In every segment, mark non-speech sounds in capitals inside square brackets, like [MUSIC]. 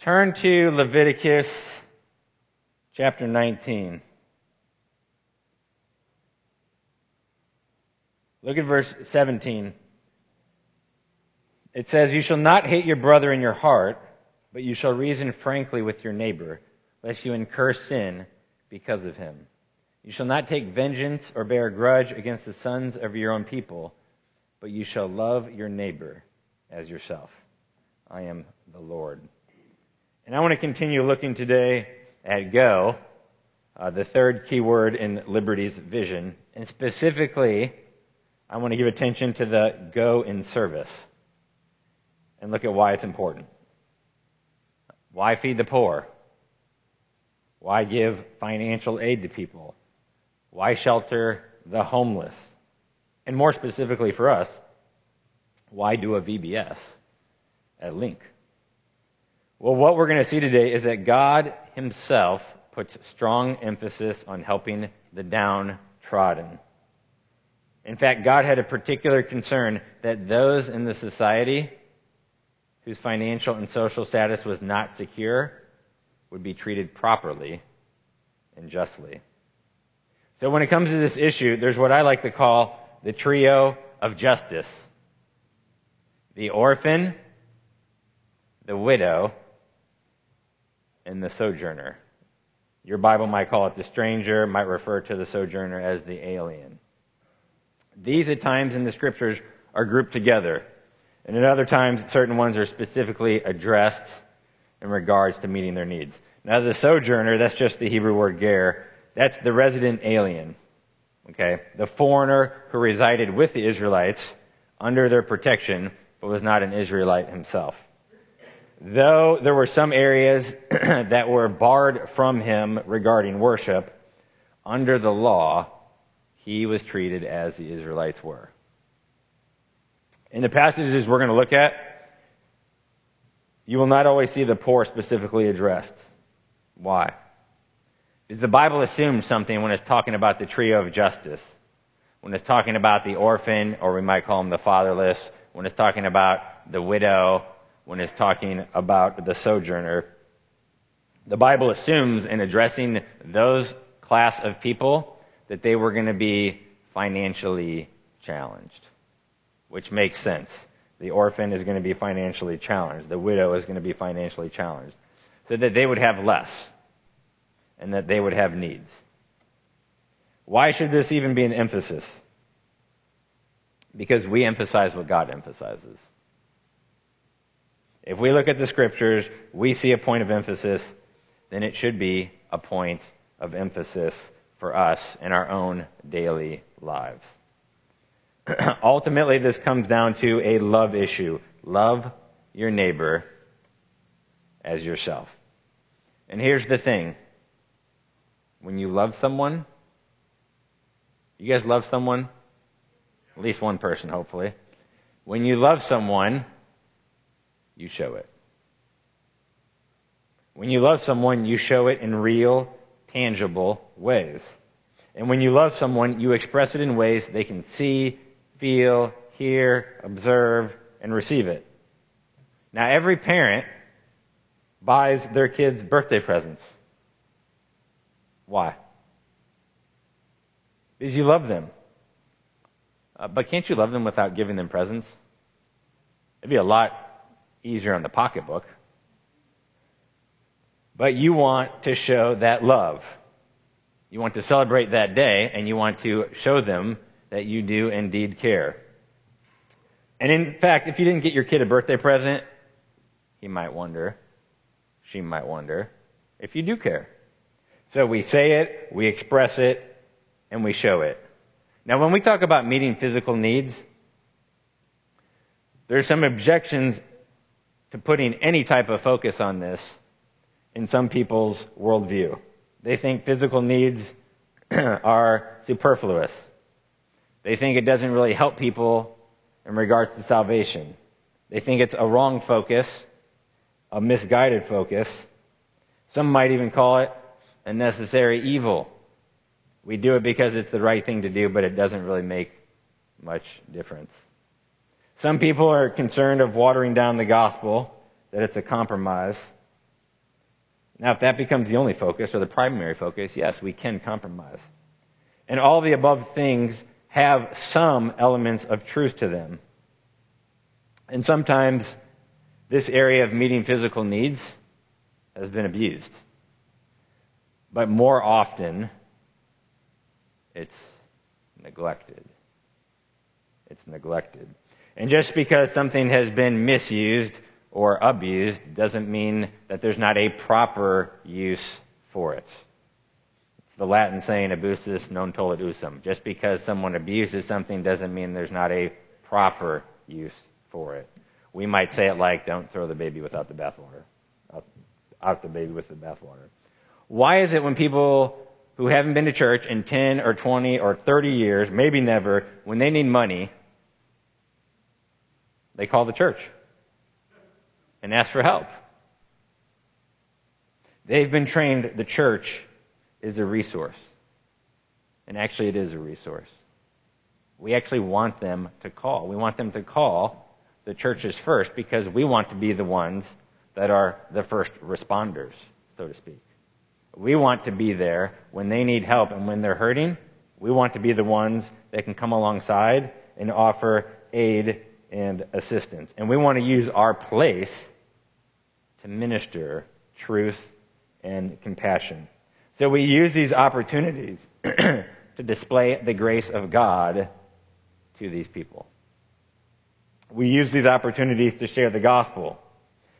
Turn to Leviticus chapter 19. Look at verse 17. It says, You shall not hate your brother in your heart, but you shall reason frankly with your neighbor, lest you incur sin because of him. You shall not take vengeance or bear a grudge against the sons of your own people, but you shall love your neighbor as yourself. I am the Lord. And I want to continue looking today at go, uh, the third key word in Liberty's vision. And specifically, I want to give attention to the go in service and look at why it's important. Why feed the poor? Why give financial aid to people? Why shelter the homeless? And more specifically for us, why do a VBS at Link? Well, what we're going to see today is that God Himself puts strong emphasis on helping the downtrodden. In fact, God had a particular concern that those in the society whose financial and social status was not secure would be treated properly and justly. So when it comes to this issue, there's what I like to call the trio of justice. The orphan, the widow, and the sojourner. Your Bible might call it the stranger, might refer to the sojourner as the alien. These at times in the scriptures are grouped together, and at other times certain ones are specifically addressed in regards to meeting their needs. Now the sojourner, that's just the Hebrew word ger, that's the resident alien. Okay? The foreigner who resided with the Israelites under their protection, but was not an Israelite himself. Though there were some areas [CLEARS THROAT] that were barred from him regarding worship, under the law, he was treated as the Israelites were. In the passages we're going to look at, you will not always see the poor specifically addressed. Why? Because the Bible assumes something when it's talking about the trio of justice. When it's talking about the orphan, or we might call them the fatherless. When it's talking about the widow when it's talking about the sojourner. The Bible assumes in addressing those class of people that they were going to be financially challenged, which makes sense. The orphan is going to be financially challenged. The widow is going to be financially challenged. So that they would have less and that they would have needs. Why should this even be an emphasis? Because we emphasize what God emphasizes. If we look at the scriptures, we see a point of emphasis, then it should be a point of emphasis for us in our own daily lives. [CLEARS THROAT] Ultimately, this comes down to a love issue. Love your neighbor as yourself. And here's the thing when you love someone, you guys love someone? At least one person, hopefully. When you love someone, you show it. When you love someone, you show it in real, tangible ways. And when you love someone, you express it in ways they can see, feel, hear, observe, and receive it. Now, every parent buys their kids birthday presents. Why? Because you love them. Uh, but can't you love them without giving them presents? It'd be a lot easier on the pocketbook. But you want to show that love. You want to celebrate that day and you want to show them that you do indeed care. And in fact, if you didn't get your kid a birthday present, he might wonder, she might wonder, if you do care. So we say it, we express it, and we show it. Now when we talk about meeting physical needs, there's some objections to putting any type of focus on this in some people's worldview. They think physical needs [CLEARS THROAT] are superfluous. They think it doesn't really help people in regards to salvation. They think it's a wrong focus, a misguided focus. Some might even call it a necessary evil. We do it because it's the right thing to do, but it doesn't really make much difference. Some people are concerned of watering down the gospel, that it's a compromise. Now, if that becomes the only focus or the primary focus, yes, we can compromise. And all the above things have some elements of truth to them. And sometimes this area of meeting physical needs has been abused. But more often, it's neglected. It's neglected. And just because something has been misused or abused doesn't mean that there's not a proper use for it. It's the Latin saying, abusus non tollit usum. Just because someone abuses something doesn't mean there's not a proper use for it. We might say it like, don't throw the baby without the bathwater. Out, out the baby with the bathwater. Why is it when people who haven't been to church in 10 or 20 or 30 years, maybe never, when they need money, they call the church and ask for help? They've been trained the church is a resource. And actually, it is a resource. We actually want them to call. We want them to call the churches first because we want to be the ones that are the first responders, so to speak. We want to be there when they need help and when they're hurting. We want to be the ones that can come alongside and offer aid and assistance. And we want to use our place to minister truth and compassion. So we use these opportunities [CLEARS THROAT] to display the grace of God to these people. We use these opportunities to share the gospel.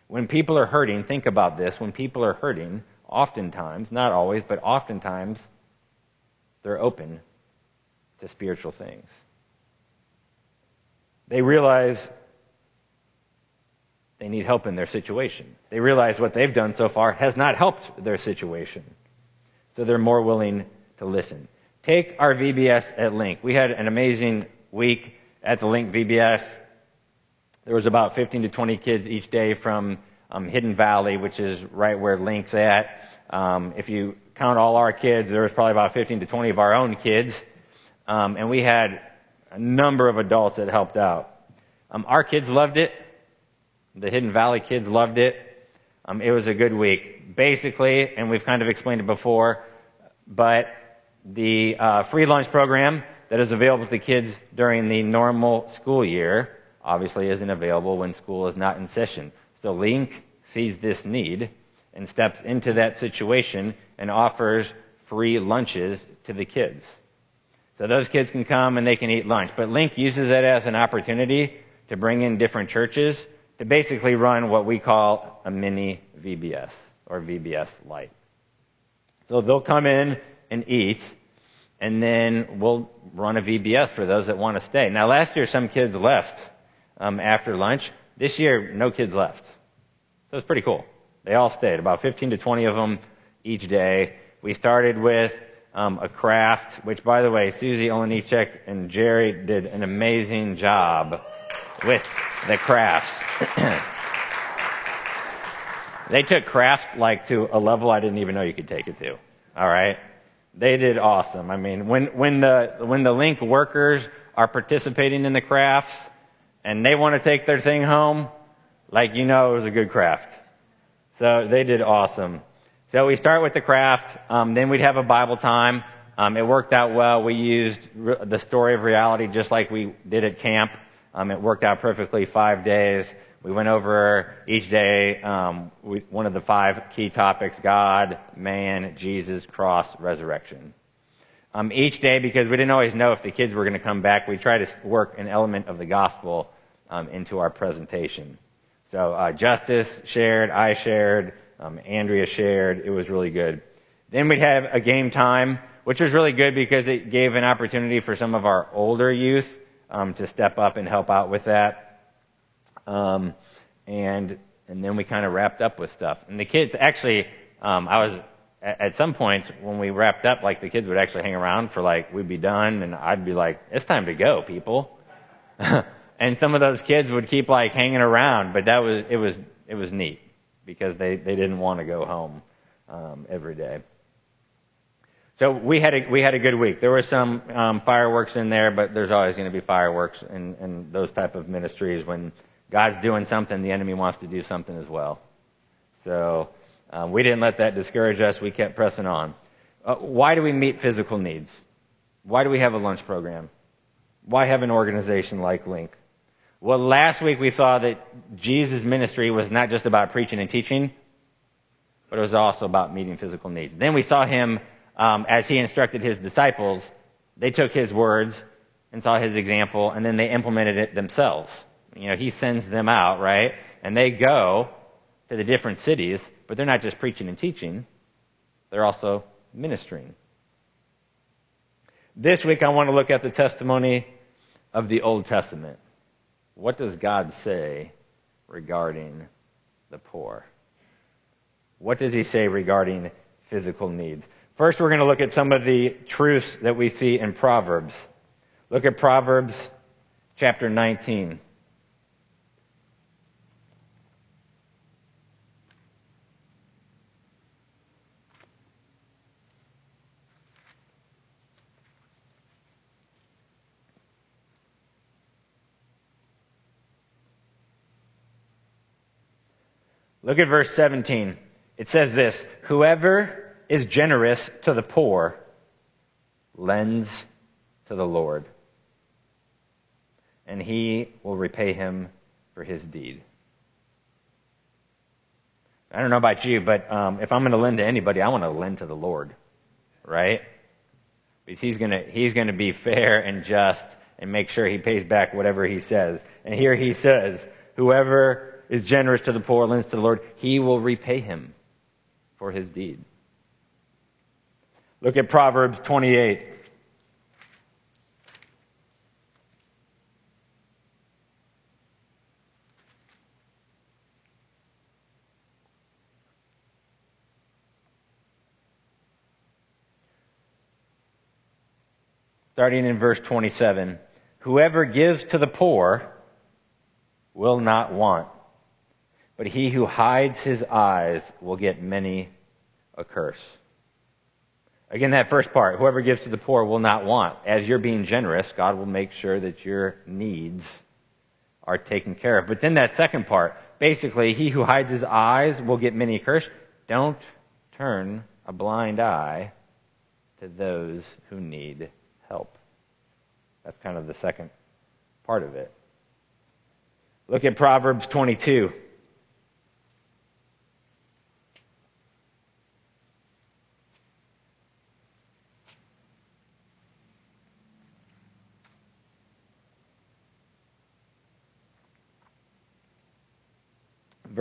When people are hurting, think about this. When people are hurting, oftentimes, not always, but oftentimes, they're open to spiritual things. They realize they need help in their situation. They realize what they've done so far has not helped their situation. So they're more willing to listen. Take our VBS at Link. We had an amazing week at the Link VBS. There was about 15 to 20 kids each day from um, Hidden Valley, which is right where Link's at. Um, if you count all our kids, there was probably about 15 to 20 of our own kids. Um, and we had a number of adults that helped out. Um, our kids loved it. The Hidden Valley kids loved it. Um, it was a good week. Basically, and we've kind of explained it before, but the uh, free lunch program that is available to kids during the normal school year obviously isn't available when school is not in session. So Link sees this need and steps into that situation and offers free lunches to the kids. So those kids can come and they can eat lunch. But Link uses it as an opportunity to bring in different churches to basically run what we call a mini VBS or VBS Light. So they'll come in and eat, and then we'll run a VBS for those that want to stay. Now, last year some kids left um, after lunch. This year, no kids left. So it's pretty cool. They all stayed, about 15 to 20 of them each day. We started with um, a craft, which, by the way, Susie Olenichek and Jerry did an amazing job with the crafts. [CLEARS THROAT] they took craft like to a level I didn't even know you could take it to. All right, they did awesome. I mean, when when the when the link workers are participating in the crafts and they want to take their thing home, like you know, it was a good craft. So they did awesome. So we start with the craft. Um, then we'd have a Bible time. Um, it worked out well. We used re- the story of reality just like we did at camp. Um, it worked out perfectly five days. We went over each day um, we, one of the five key topics God, man, Jesus, cross, resurrection. Um, each day, because we didn't always know if the kids were going to come back, we tried to work an element of the gospel um, into our presentation. So uh, Justice shared, I shared, um, Andrea shared. It was really good. Then we'd have a game time, which was really good because it gave an opportunity for some of our older youth um, to step up and help out with that. Um, and and then we kind of wrapped up with stuff. And the kids actually, um, I was at, at some points when we wrapped up, like the kids would actually hang around for like we'd be done, and I'd be like, "It's time to go, people." [LAUGHS] and some of those kids would keep like hanging around, but that was it was it was neat because they they didn't want to go home um, every day. So we had a, we had a good week. There were some um, fireworks in there, but there's always going to be fireworks in, in those type of ministries when God's doing something, the enemy wants to do something as well. So Um, we didn't let that discourage us. We kept pressing on. Uh, why do we meet physical needs? Why do we have a lunch program? Why have an organization like Link? Well, last week we saw that Jesus' ministry was not just about preaching and teaching, but it was also about meeting physical needs. Then we saw him, um, as he instructed his disciples, they took his words and saw his example, and then they implemented it themselves. You know, he sends them out, right? And they go to the different cities, but they're not just preaching and teaching, they're also ministering. This week I want to look at the testimony of the Old Testament. What does God say regarding the poor? What does he say regarding physical needs? First, we're going to look at some of the truths that we see in Proverbs. Look at Proverbs chapter 19. Look at verse 17. It says this Whoever is generous to the poor lends to the Lord, and he will repay him for his deed. I don't know about you, but um, if I'm going to lend to anybody, I want to lend to the Lord, right? Because he's going to he's going to be fair and just and make sure he pays back whatever he says. And here he says, "Whoever is generous to the poor, lends to the Lord, he will repay him for his deed. Look at Proverbs 28. Starting in verse 27 Whoever gives to the poor will not want but he who hides his eyes will get many a curse. Again, that first part, whoever gives to the poor will not want. As you're being generous, God will make sure that your needs are taken care of. But then that second part, basically, he who hides his eyes will get many a curse. Don't turn a blind eye to those who need help. That's kind of the second part of it. Look at Proverbs 22.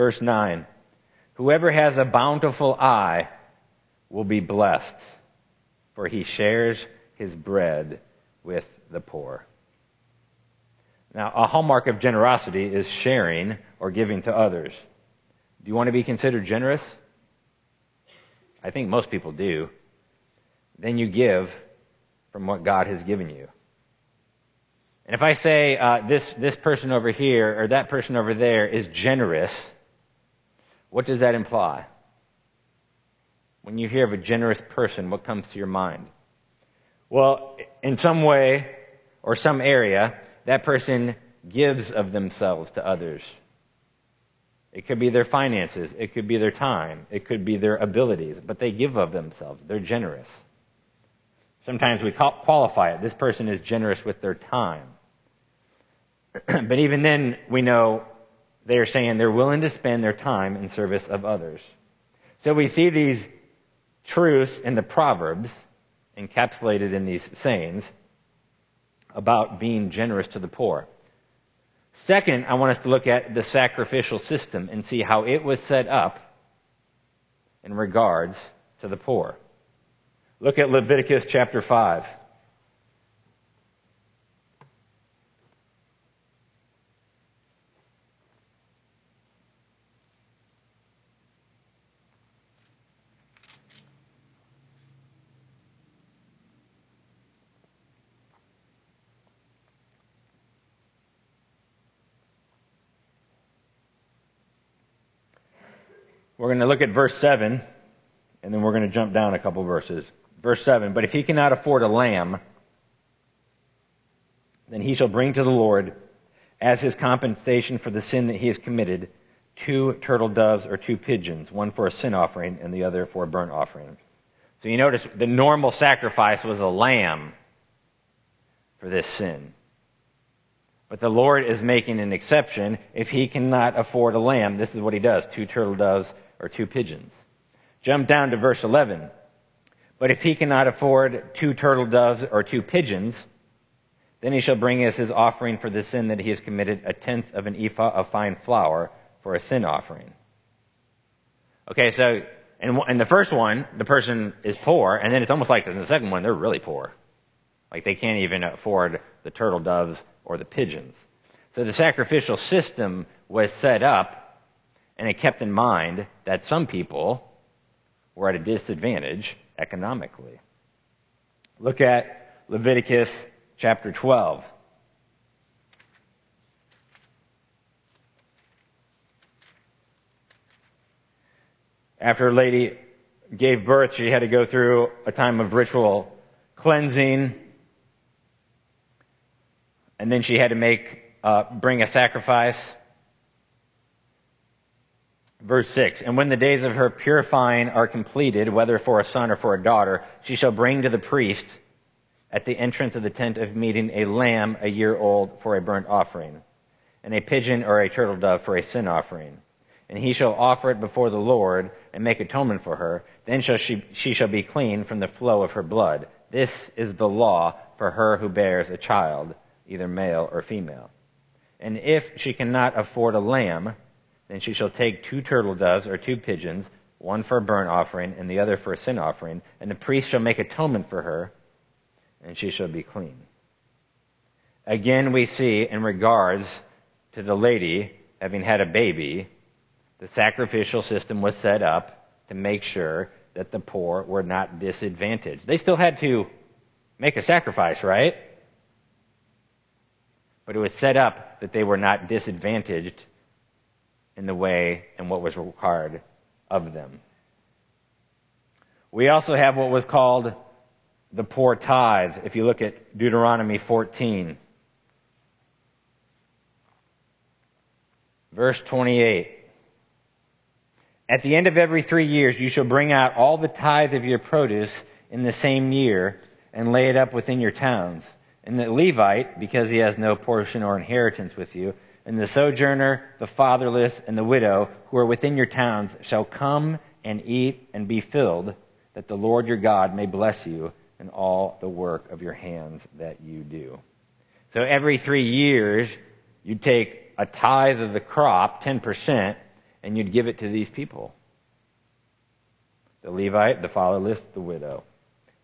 Verse 9 Whoever has a bountiful eye will be blessed, for he shares his bread with the poor. Now, a hallmark of generosity is sharing or giving to others. Do you want to be considered generous? I think most people do. Then you give from what God has given you. And if I say uh, this, this person over here or that person over there is generous, what does that imply? When you hear of a generous person, what comes to your mind? Well, in some way or some area, that person gives of themselves to others. It could be their finances, it could be their time, it could be their abilities, but they give of themselves. They're generous. Sometimes we qualify it. This person is generous with their time. [CLEARS THROAT] but even then, we know they are saying they're willing to spend their time in service of others. So we see these truths in the Proverbs encapsulated in these sayings about being generous to the poor. Second, I want us to look at the sacrificial system and see how it was set up in regards to the poor. Look at Leviticus chapter 5. We're going to look at verse 7, and then we're going to jump down a couple verses. Verse 7 But if he cannot afford a lamb, then he shall bring to the Lord as his compensation for the sin that he has committed two turtle doves or two pigeons, one for a sin offering and the other for a burnt offering. So you notice the normal sacrifice was a lamb for this sin. But the Lord is making an exception. If he cannot afford a lamb, this is what he does two turtle doves or two pigeons. Jump down to verse 11. But if he cannot afford two turtle doves or two pigeons, then he shall bring as his offering for the sin that he has committed a tenth of an ephah of fine flour for a sin offering. Okay, so and in the first one, the person is poor, and then it's almost like in the second one, they're really poor. Like they can't even afford the turtle doves or the pigeons. So the sacrificial system was set up, and it kept in mind that some people were at a disadvantage economically. Look at Leviticus chapter 12. After a lady gave birth, she had to go through a time of ritual cleansing. And then she had to make, uh, bring a sacrifice. Verse 6 And when the days of her purifying are completed, whether for a son or for a daughter, she shall bring to the priest at the entrance of the tent of meeting a lamb a year old for a burnt offering, and a pigeon or a turtle dove for a sin offering and he shall offer it before the Lord and make atonement for her. Then shall she, she shall be clean from the flow of her blood. This is the law for her who bears a child, either male or female. And if she cannot afford a lamb, then she shall take two turtle doves or two pigeons, one for a burnt offering and the other for a sin offering, and the priest shall make atonement for her, and she shall be clean. Again, we see in regards to the lady having had a baby, the sacrificial system was set up to make sure that the poor were not disadvantaged. They still had to make a sacrifice, right? But it was set up that they were not disadvantaged in the way and what was required of them. We also have what was called the poor tithe. If you look at Deuteronomy 14, verse 28. At the end of every three years, you shall bring out all the tithe of your produce in the same year and lay it up within your towns. And the Levite, because he has no portion or inheritance with you, and the sojourner, the fatherless, and the widow who are within your towns shall come and eat and be filled, that the Lord your God may bless you in all the work of your hands that you do. So every three years, you'd take a tithe of the crop, 10%, and you'd give it to these people the Levite, the fatherless, the widow,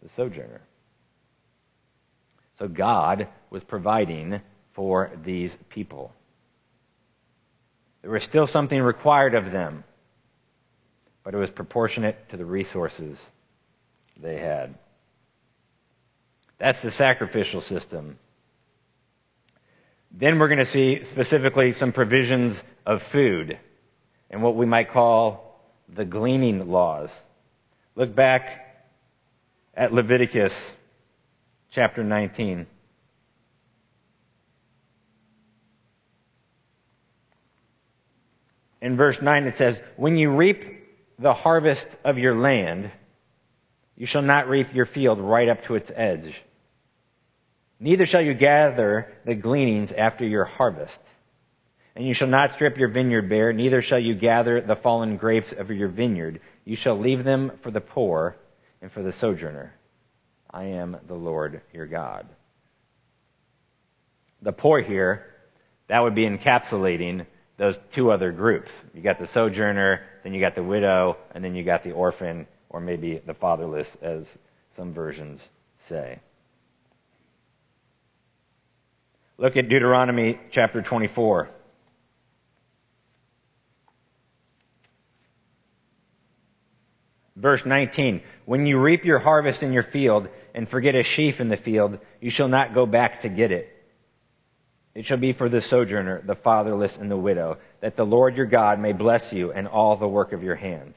the sojourner. So God was providing for these people. There was still something required of them, but it was proportionate to the resources they had. That's the sacrificial system. Then we're going to see specifically some provisions of food and what we might call the gleaning laws. Look back at Leviticus chapter 19. In verse 9 it says, When you reap the harvest of your land, you shall not reap your field right up to its edge. Neither shall you gather the gleanings after your harvest. And you shall not strip your vineyard bare, neither shall you gather the fallen grapes of your vineyard. You shall leave them for the poor and for the sojourner. I am the Lord your God. The poor here, that would be encapsulating those two other groups. You got the sojourner, then you got the widow, and then you got the orphan, or maybe the fatherless, as some versions say. Look at Deuteronomy chapter 24. Verse 19, when you reap your harvest in your field and forget a sheaf in the field, you shall not go back to get it. It shall be for the sojourner, the fatherless, and the widow, that the Lord your God may bless you and all the work of your hands.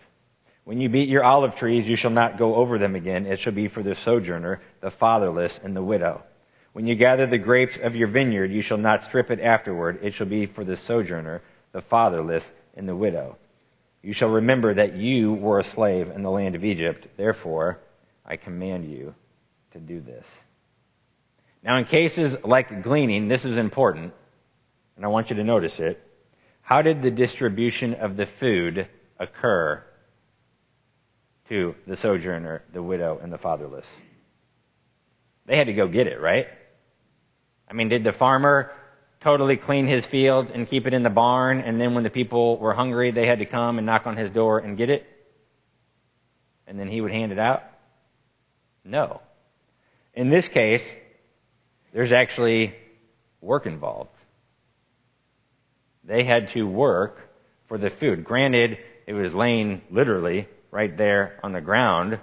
When you beat your olive trees, you shall not go over them again. It shall be for the sojourner, the fatherless, and the widow. When you gather the grapes of your vineyard, you shall not strip it afterward. It shall be for the sojourner, the fatherless, and the widow. You shall remember that you were a slave in the land of Egypt. Therefore, I command you to do this. Now, in cases like gleaning, this is important, and I want you to notice it. How did the distribution of the food occur to the sojourner, the widow, and the fatherless? They had to go get it, right? I mean, did the farmer totally clean his fields and keep it in the barn, and then when the people were hungry, they had to come and knock on his door and get it? And then he would hand it out? No. In this case, there's actually work involved. They had to work for the food. Granted, it was laying literally right there on the ground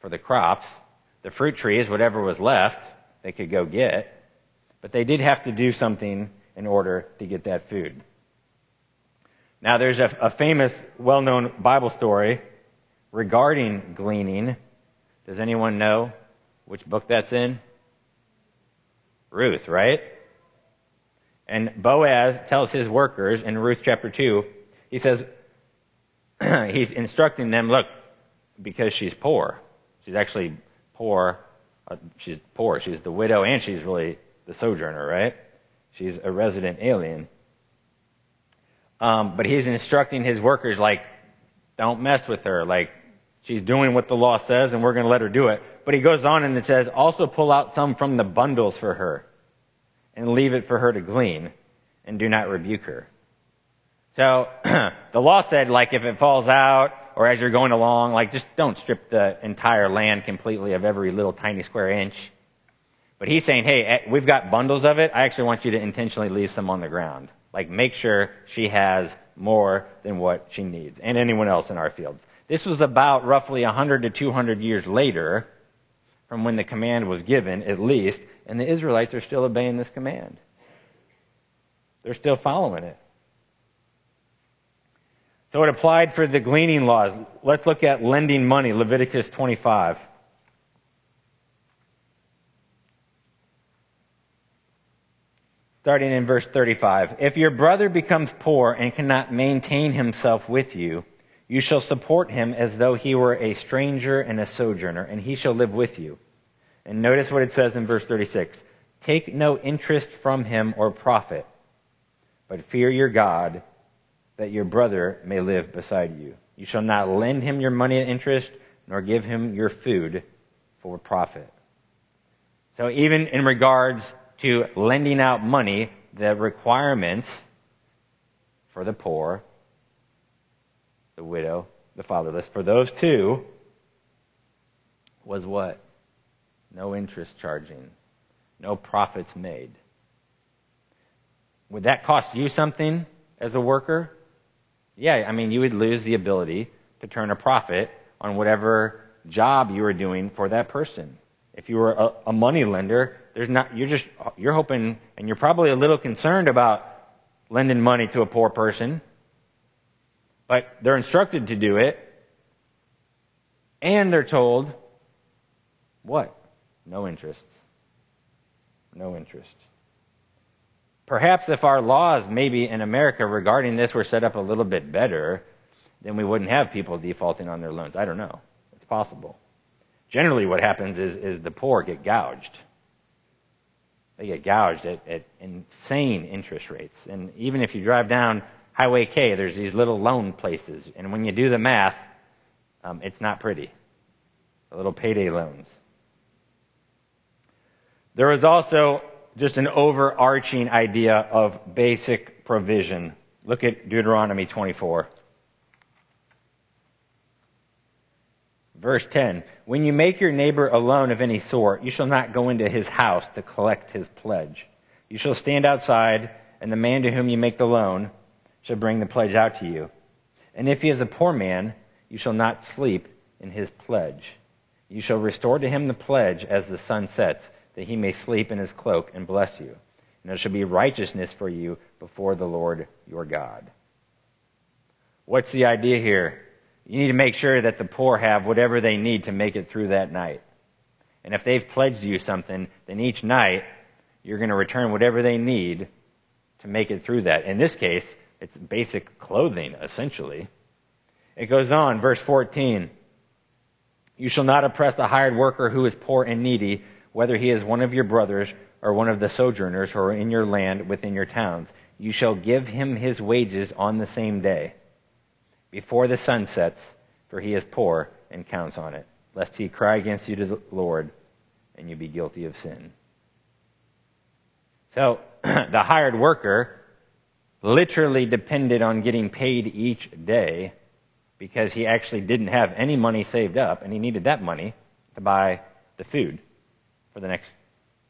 for the crops. The fruit trees, whatever was left, they could go get. But they did have to do something in order to get that food. Now, there's a, a famous, well known Bible story regarding gleaning. Does anyone know which book that's in? Ruth, right? And Boaz tells his workers in Ruth chapter 2, he says, [CLEARS THROAT] he's instructing them, look, because she's poor. She's actually poor. Uh, she's poor. She's the widow and she's really the sojourner, right? She's a resident alien. Um, but he's instructing his workers, like, don't mess with her. Like, she's doing what the law says and we're going to let her do it. But he goes on and it says, also pull out some from the bundles for her and leave it for her to glean and do not rebuke her. So [CLEARS THROAT] the law said, like, if it falls out or as you're going along, like, just don't strip the entire land completely of every little tiny square inch. But he's saying, hey, eh, we've got bundles of it. I actually want you to intentionally leave some on the ground. Like, make sure she has more than what she needs, and anyone else in our fields. This was about roughly 100 to 200 years later from when the command was given, at least, and the Israelites are still obeying this command. They're still following it. So it applied for the gleaning laws. Let's look at lending money, Leviticus 25. Starting in verse 35. If your brother becomes poor and cannot maintain himself with you, you shall support him as though he were a stranger and a sojourner, and he shall live with you. And notice what it says in verse 36 Take no interest from him or profit, but fear your God, that your brother may live beside you. You shall not lend him your money at interest, nor give him your food for profit. So, even in regards to lending out money, the requirements for the poor the widow, the fatherless. For those two was what? No interest charging, no profits made. Would that cost you something as a worker? Yeah, I mean, you would lose the ability to turn a profit on whatever job you were doing for that person. If you were a, a money lender, there's not, you're just, you're hoping, and you're probably a little concerned about lending money to a poor person but they're instructed to do it. And they're told, what? No interest. No interest. Perhaps if our laws, maybe in America regarding this, were set up a little bit better, then we wouldn't have people defaulting on their loans. I don't know. It's possible. Generally, what happens is, is the poor get gouged. They get gouged at, at insane interest rates. And even if you drive down Highway K, there's these little loan places. And when you do the math, um, it's not pretty. The little payday loans. There is also just an overarching idea of basic provision. Look at Deuteronomy 24. Verse 10 When you make your neighbor a loan of any sort, you shall not go into his house to collect his pledge. You shall stand outside, and the man to whom you make the loan shall bring the pledge out to you. And if he is a poor man, you shall not sleep in his pledge. You shall restore to him the pledge as the sun sets, that he may sleep in his cloak and bless you. And there shall be righteousness for you before the Lord your God. What's the idea here? You need to make sure that the poor have whatever they need to make it through that night. And if they've pledged you something, then each night you're going to return whatever they need to make it through that. In this case, it's basic clothing, essentially. It goes on, verse 14. You shall not oppress a hired worker who is poor and needy, whether he is one of your brothers or one of the sojourners who are in your land within your towns. You shall give him his wages on the same day, before the sun sets, for he is poor and counts on it, lest he cry against you to the Lord and you be guilty of sin. So, [CLEARS THROAT] the hired worker literally depended on getting paid each day because he actually didn't have any money saved up and he needed that money to buy the food for the next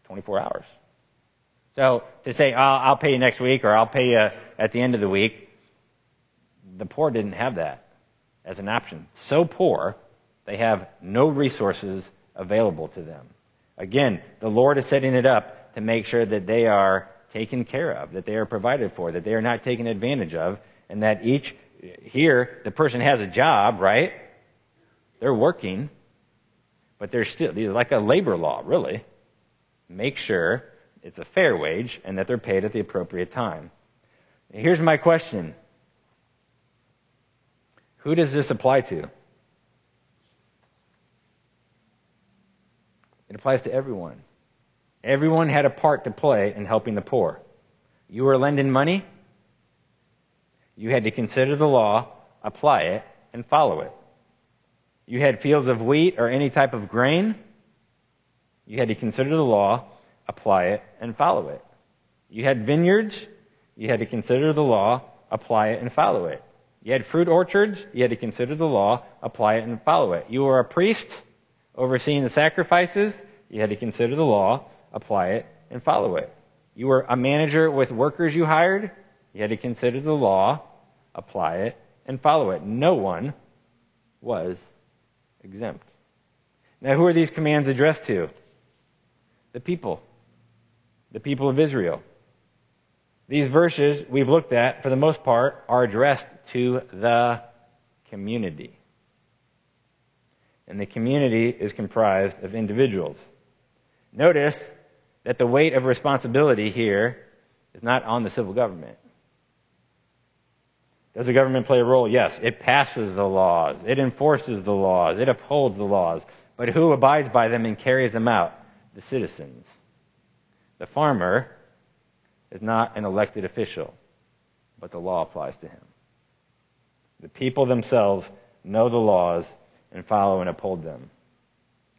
24 hours. So to say, I'll, I'll pay you next week or I'll pay you at the end of the week, the poor didn't have that as an option. So poor, they have no resources available to them. Again, the Lord is setting it up to make sure that they are taken care of, that they are provided for, that they are not taken advantage of, and that each, here, the person has a job, right? They're working, but they're still, like a labor law, really. Make sure it's a fair wage and that they're paid at the appropriate time. Here's my question. Who does this apply to? It applies to everyone. Everyone had a part to play in helping the poor. You were lending money, you had to consider the law, apply it, and follow it. You had fields of wheat or any type of grain, you had to consider the law, apply it, and follow it. You had vineyards, you had to consider the law, apply it, and follow it. You had fruit orchards, you had to consider the law, apply it, and follow it. You were a priest, overseeing the sacrifices, you had to consider the law, apply it, and follow it. You were a manager with workers you hired, you had to consider the law, apply it, and follow it. No one was exempt. Now, who are these commands addressed to? The people. The people of Israel. These verses we've looked at, for the most part, are addressed to the community and the community is comprised of individuals. Notice that the weight of responsibility here is not on the civil government. Does the government play a role? Yes. It passes the laws. It enforces the laws. It upholds the laws. But who abides by them and carries them out? The citizens. The farmer is not an elected official, but the law applies to him. The people themselves know the laws and follow and uphold them.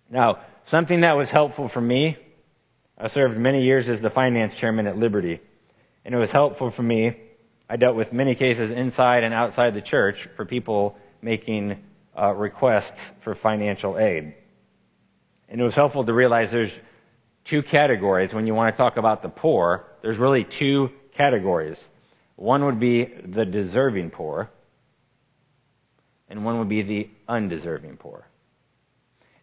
Now, something that was helpful for me, I served many years as the finance chairman at Liberty, and it was helpful for me. I dealt with many cases inside and outside the church for people making uh, requests for financial aid. And it was helpful to realize there's two categories when you want to talk about the poor. There's really two categories. One would be the deserving poor, and one would be the undeserving poor.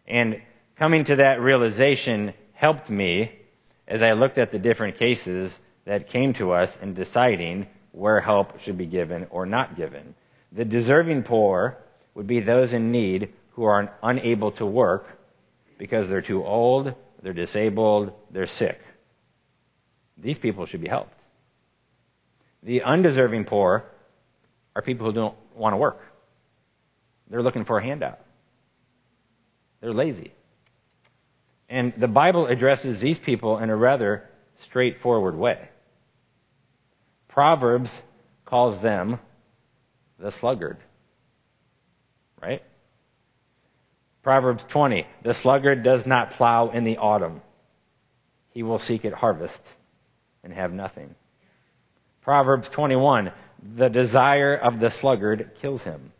And coming to that realization helped me as I looked at the different cases that came to us in deciding where help should be given or not given. The deserving poor would be those in need who are unable to work because they're too old, they're disabled, they're sick. These people should be helped. The undeserving poor are people who don't want to work. They're looking for a handout. They're lazy. And the Bible addresses these people in a rather straightforward way. Proverbs calls them the sluggard. Right? Proverbs 20. The sluggard does not plow in the autumn. He will seek at harvest and have nothing. Proverbs 21. The desire of the sluggard kills him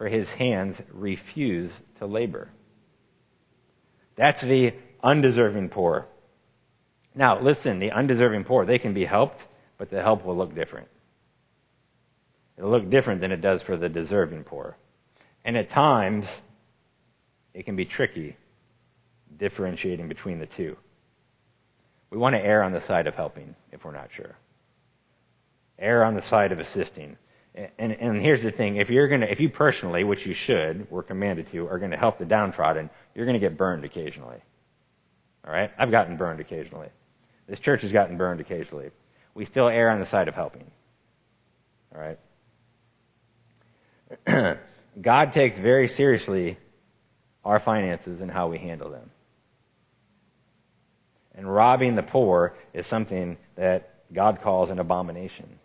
for his hands refuse to labor. That's the undeserving poor. Now, listen, the undeserving poor, they can be helped, but the help will look different. It'll look different than it does for the deserving poor. And at times, it can be tricky differentiating between the two. We want to err on the side of helping if we're not sure. Err on the side of assisting. And, and here's the thing: if you're gonna, if you personally, which you should, we're commanded to, are going to help the downtrodden, you're going to get burned occasionally. All right, I've gotten burned occasionally. This church has gotten burned occasionally. We still err on the side of helping. All right? [CLEARS THROAT] God takes very seriously our finances and how we handle them. And robbing the poor is something that God calls an abomination.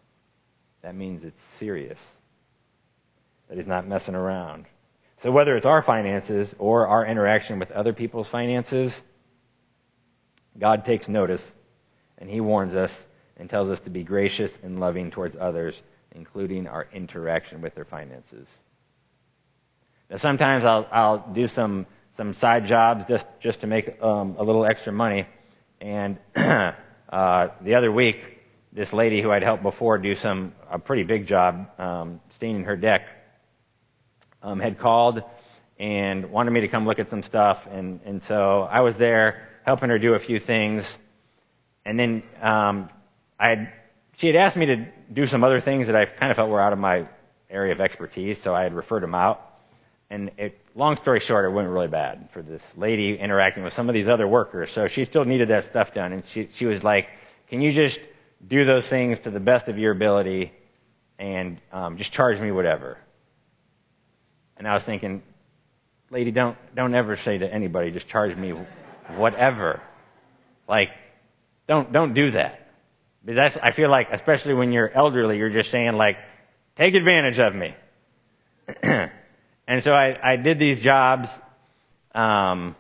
That means it's serious, that He's not messing around. So, whether it's our finances or our interaction with other people's finances, God takes notice and He warns us and tells us to be gracious and loving towards others, including our interaction with their finances. Now, sometimes I'll, I'll do some, some side jobs just, just to make um, a little extra money. And [CLEARS THROAT] uh, the other week, this lady who I'd helped before do some a pretty big job um, staining her deck um, had called and wanted me to come look at some stuff, and and so I was there helping her do a few things, and then um, I had, she had asked me to do some other things that I kind of felt were out of my area of expertise, so I had referred them out. And it, long story short, it went really bad for this lady interacting with some of these other workers. So she still needed that stuff done, and she she was like, "Can you just do those things to the best of your ability, and um, just charge me whatever?" And I was thinking, lady, don't don't ever say to anybody, just charge me whatever. Like, don't don't do that. Because that's I feel like, especially when you're elderly, you're just saying like, take advantage of me. [CLEARS THROAT] and so I, I did these jobs, um,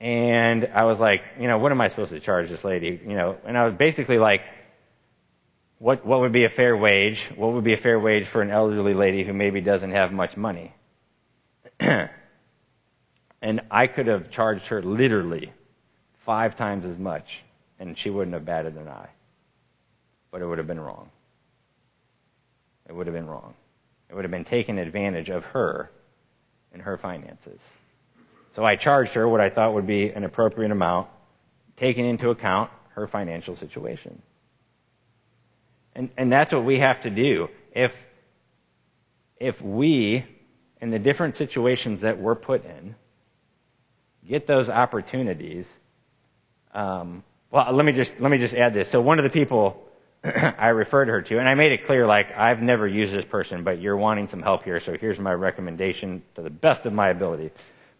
and I was like, you know, what am I supposed to charge this lady? You know, and I was basically like, what what would be a fair wage? What would be a fair wage for an elderly lady who maybe doesn't have much money? [CLEARS THROAT] and I could have charged her literally five times as much, and she wouldn't have batted an eye. But it would have been wrong. It would have been wrong. It would have been taking advantage of her and her finances. So I charged her what I thought would be an appropriate amount, taking into account her financial situation. And, and that's what we have to do. If, if we in the different situations that we're put in, get those opportunities. Um, well, let me just let me just add this. So one of the people [CLEARS THROAT] I referred her to, and I made it clear, like I've never used this person, but you're wanting some help here, so here's my recommendation to the best of my ability.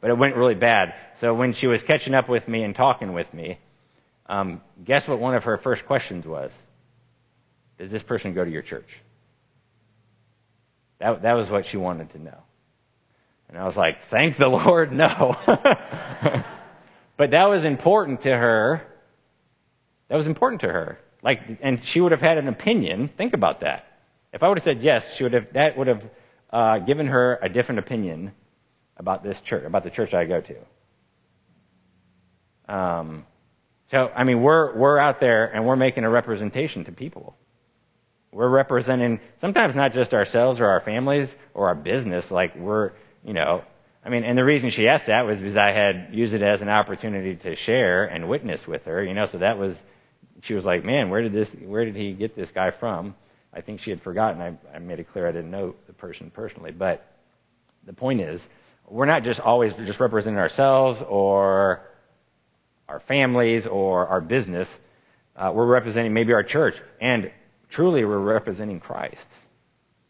But it went really bad. So when she was catching up with me and talking with me, um, guess what one of her first questions was? Does this person go to your church? That, that was what she wanted to know. And I was like, thank the Lord, no. [LAUGHS] but that was important to her. That was important to her. Like, and she would have had an opinion. Think about that. If I would have said yes, she would have, that would have uh, given her a different opinion about this church, about the church I go to. Um, so, I mean, we're, we're out there and we're making a representation to people. We're representing sometimes not just ourselves or our families or our business, like we're, you know, I mean, and the reason she asked that was because I had used it as an opportunity to share and witness with her, you know, so that was, she was like, man, where did this, where did he get this guy from? I think she had forgotten. I, I made it clear I didn't know the person personally, but the point is, we're not just always just representing ourselves or our families or our business. Uh, we're representing maybe our church, and truly we're representing Christ,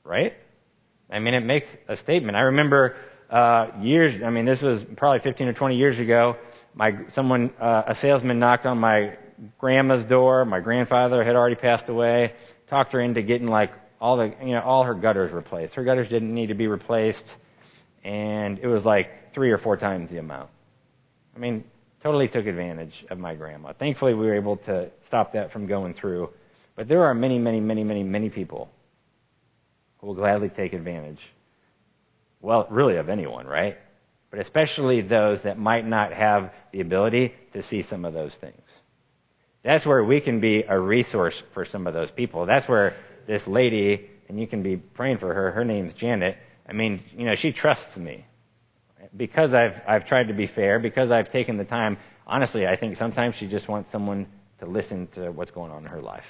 right? I mean, it makes a statement. I remember uh, years. I mean, this was probably 15 or 20 years ago. My someone, uh, a salesman, knocked on my grandma's door. My grandfather had already passed away. Talked her into getting like all the, you know, all her gutters replaced. Her gutters didn't need to be replaced, and it was like three or four times the amount. I mean, totally took advantage of my grandma. Thankfully, we were able to stop that from going through. But there are many, many, many, many, many people who will gladly take advantage. Well, really of anyone, right? But especially those that might not have the ability to see some of those things. That's where we can be a resource for some of those people. That's where this lady, and you can be praying for her, her name's Janet. I mean, you know, she trusts me. Because I've, I've tried to be fair, because I've taken the time, honestly, I think sometimes she just wants someone to listen to what's going on in her life.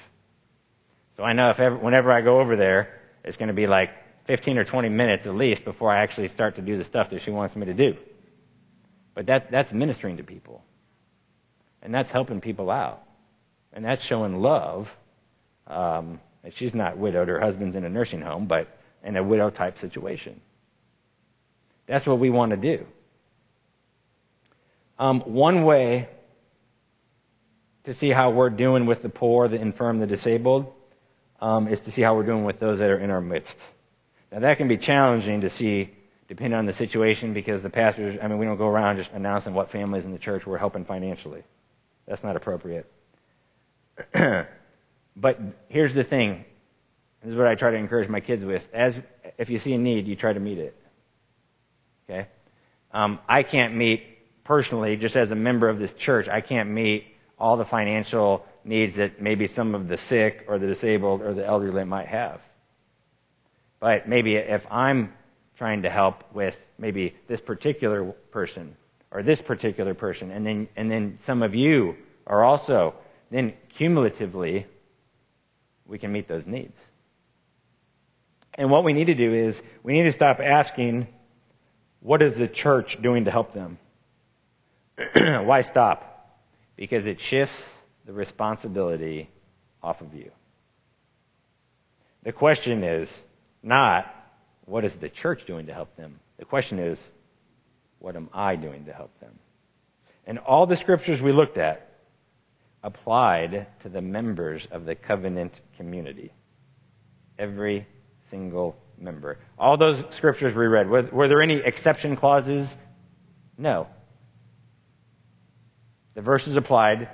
So I know if ever, whenever I go over there, it's going to be like 15 or 20 minutes at least before I actually start to do the stuff that she wants me to do. But that, that's ministering to people. And that's helping people out. And that's showing love. Um, She's not widowed, her husband's in a nursing home, but in a widow type situation. That's what we want to do. Um, one way to see how we're doing with the poor, the infirm, the disabled, um, is to see how we're doing with those that are in our midst. Now, that can be challenging to see depending on the situation because the pastors, I mean, we don't go around just announcing what families in the church we're helping financially. That's not appropriate. [CLEARS THROAT] but here's the thing. This is what I try to encourage my kids with. As if you see a need, you try to meet it. Okay? Um, I can't meet personally, just as a member of this church, I can't meet all the financial needs that maybe some of the sick or the disabled or the elderly might have. But maybe if I'm trying to help with maybe this particular person or this particular person, and then, and then some of you are also, then cumulatively, we can meet those needs. And what we need to do is we need to stop asking, what is the church doing to help them? [CLEARS THROAT] Why stop? Because it shifts the responsibility off of you. The question is not, what is the church doing to help them? The question is, what am I doing to help them? And all the scriptures we looked at applied to the members of the covenant community. Every single member. All those scriptures we read, were, were there any exception clauses? No. The verses applied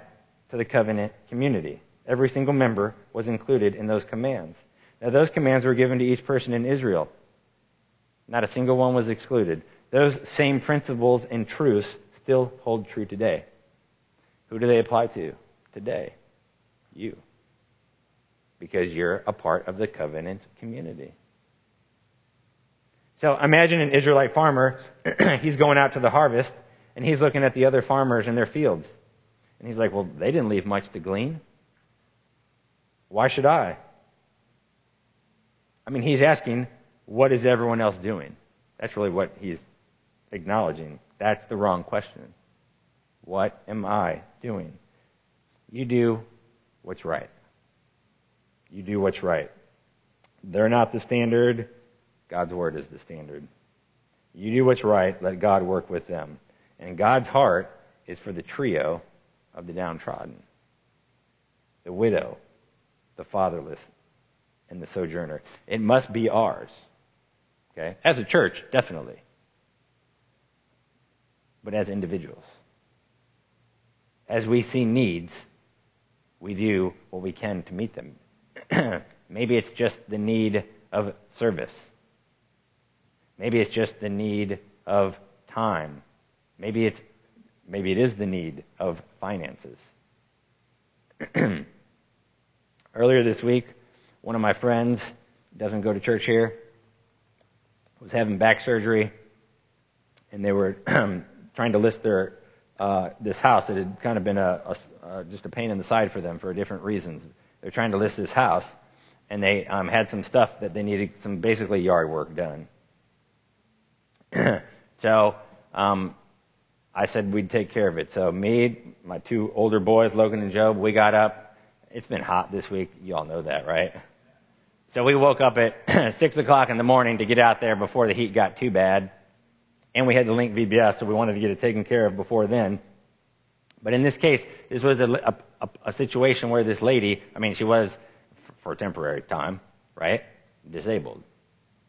to the covenant community. Every single member was included in those commands. Now, those commands were given to each person in Israel. Not a single one was excluded. Those same principles and truths still hold true today. Who do they apply to today? You. Because you're a part of the covenant community. So imagine an Israelite farmer. [CLEARS THROAT] he's going out to the harvest, and he's looking at the other farmers in their fields. And he's like, Well, they didn't leave much to glean. Why should I? I mean, he's asking, What is everyone else doing? That's really what he's acknowledging. That's the wrong question. What am I doing? You do what's right. You do what's right. They're not the standard. God's word is the standard. You do what's right. Let God work with them. And God's heart is for the trio of the downtrodden the widow, the fatherless, and the sojourner. It must be ours. Okay? As a church, definitely. But as individuals. As we see needs, we do what we can to meet them. [CLEARS THROAT] Maybe it's just the need of service. Maybe it's just the need of time. Maybe it's maybe it is the need of finances. [CLEARS THROAT] Earlier this week, one of my friends doesn't go to church here was having back surgery, and they were [CLEARS THROAT] trying to list their uh, this house. It had kind of been a, a uh, just a pain in the side for them for different reasons. They're trying to list this house, and they um, had some stuff that they needed some basically yard work done. [CLEARS THROAT] so um, I said we'd take care of it. So me, my two older boys, Logan and Job, we got up. It's been hot this week. You all know that, right? So we woke up at [CLEARS THROAT] six o'clock in the morning to get out there before the heat got too bad. And we had to link VBS, so we wanted to get it taken care of before then. But in this case, this was a, a, a situation where this lady, I mean, she was, for a temporary time, right, disabled.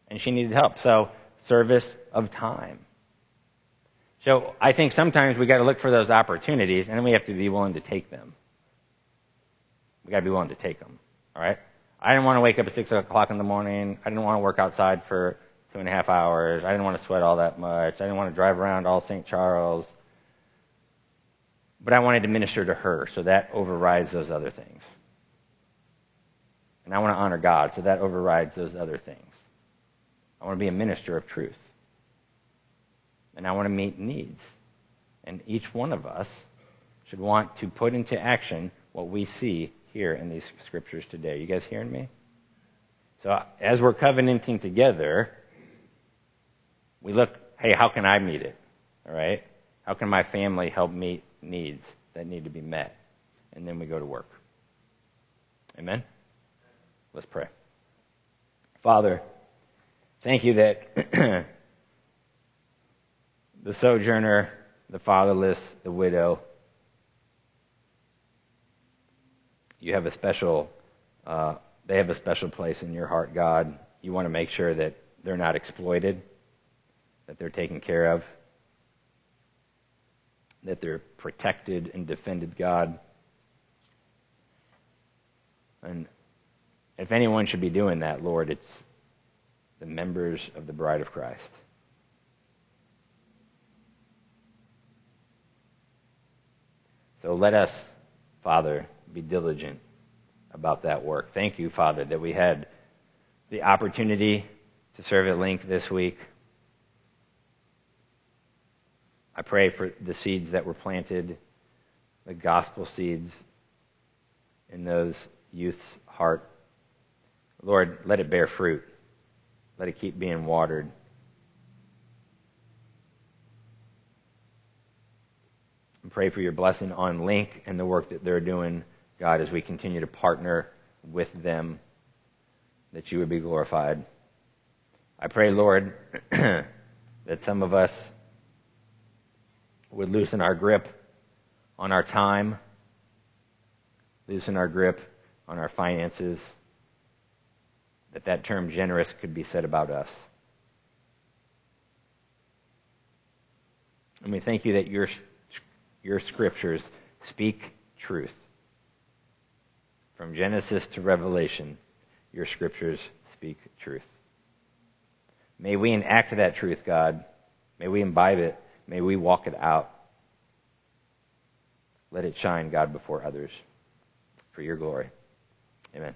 And she needed help. So service of time. So I think sometimes we got to look for those opportunities, and then we have to be willing to take them. We got to be willing to take them. All right. I didn't want to wake up at six o'clock in the morning. I didn't want to work outside for two and a half hours. I didn't want to sweat all that much. I didn't want to drive around all St. Charles. But I wanted to minister to her, so that overrides those other things. And I want to honor God, so that overrides those other things. I want to be a minister of truth. And I want to meet needs. And each one of us should want to put into action what we see here in these scriptures today. You guys hearing me? So as we're covenanting together, we look, hey, how can I meet it? All right? How can my family help meet needs that need to be met? And then we go to work. Amen? Let's pray. Father, thank you that [CLEARS THROAT] the sojourner, the fatherless, the widow, you have a special, uh, they have a special place in your heart, God. You want to make sure that they're not exploited, that they're taken care of, that they're protected and defended, God. And if anyone should be doing that, Lord, it's the members of the bride of Christ. So let us, Father, be diligent about that work. Thank you, Father, that we had the opportunity to serve at Link this week. I pray for the seeds that were planted, the gospel seeds in those youth's heart. Lord, let it bear fruit. Let it keep being watered. Pray for your blessing on Link and the work that they're doing, God, as we continue to partner with them, that you would be glorified. I pray, Lord, [CLEARS THROAT] that some of us would loosen our grip on our time, loosen our grip on our finances, that that term generous could be said about us. And we thank you that your, your scriptures speak truth. From Genesis to Revelation, your scriptures speak truth. May we enact that truth, God. May we imbibe it. May we walk it out. Let it shine, God, before others for your glory. Amen.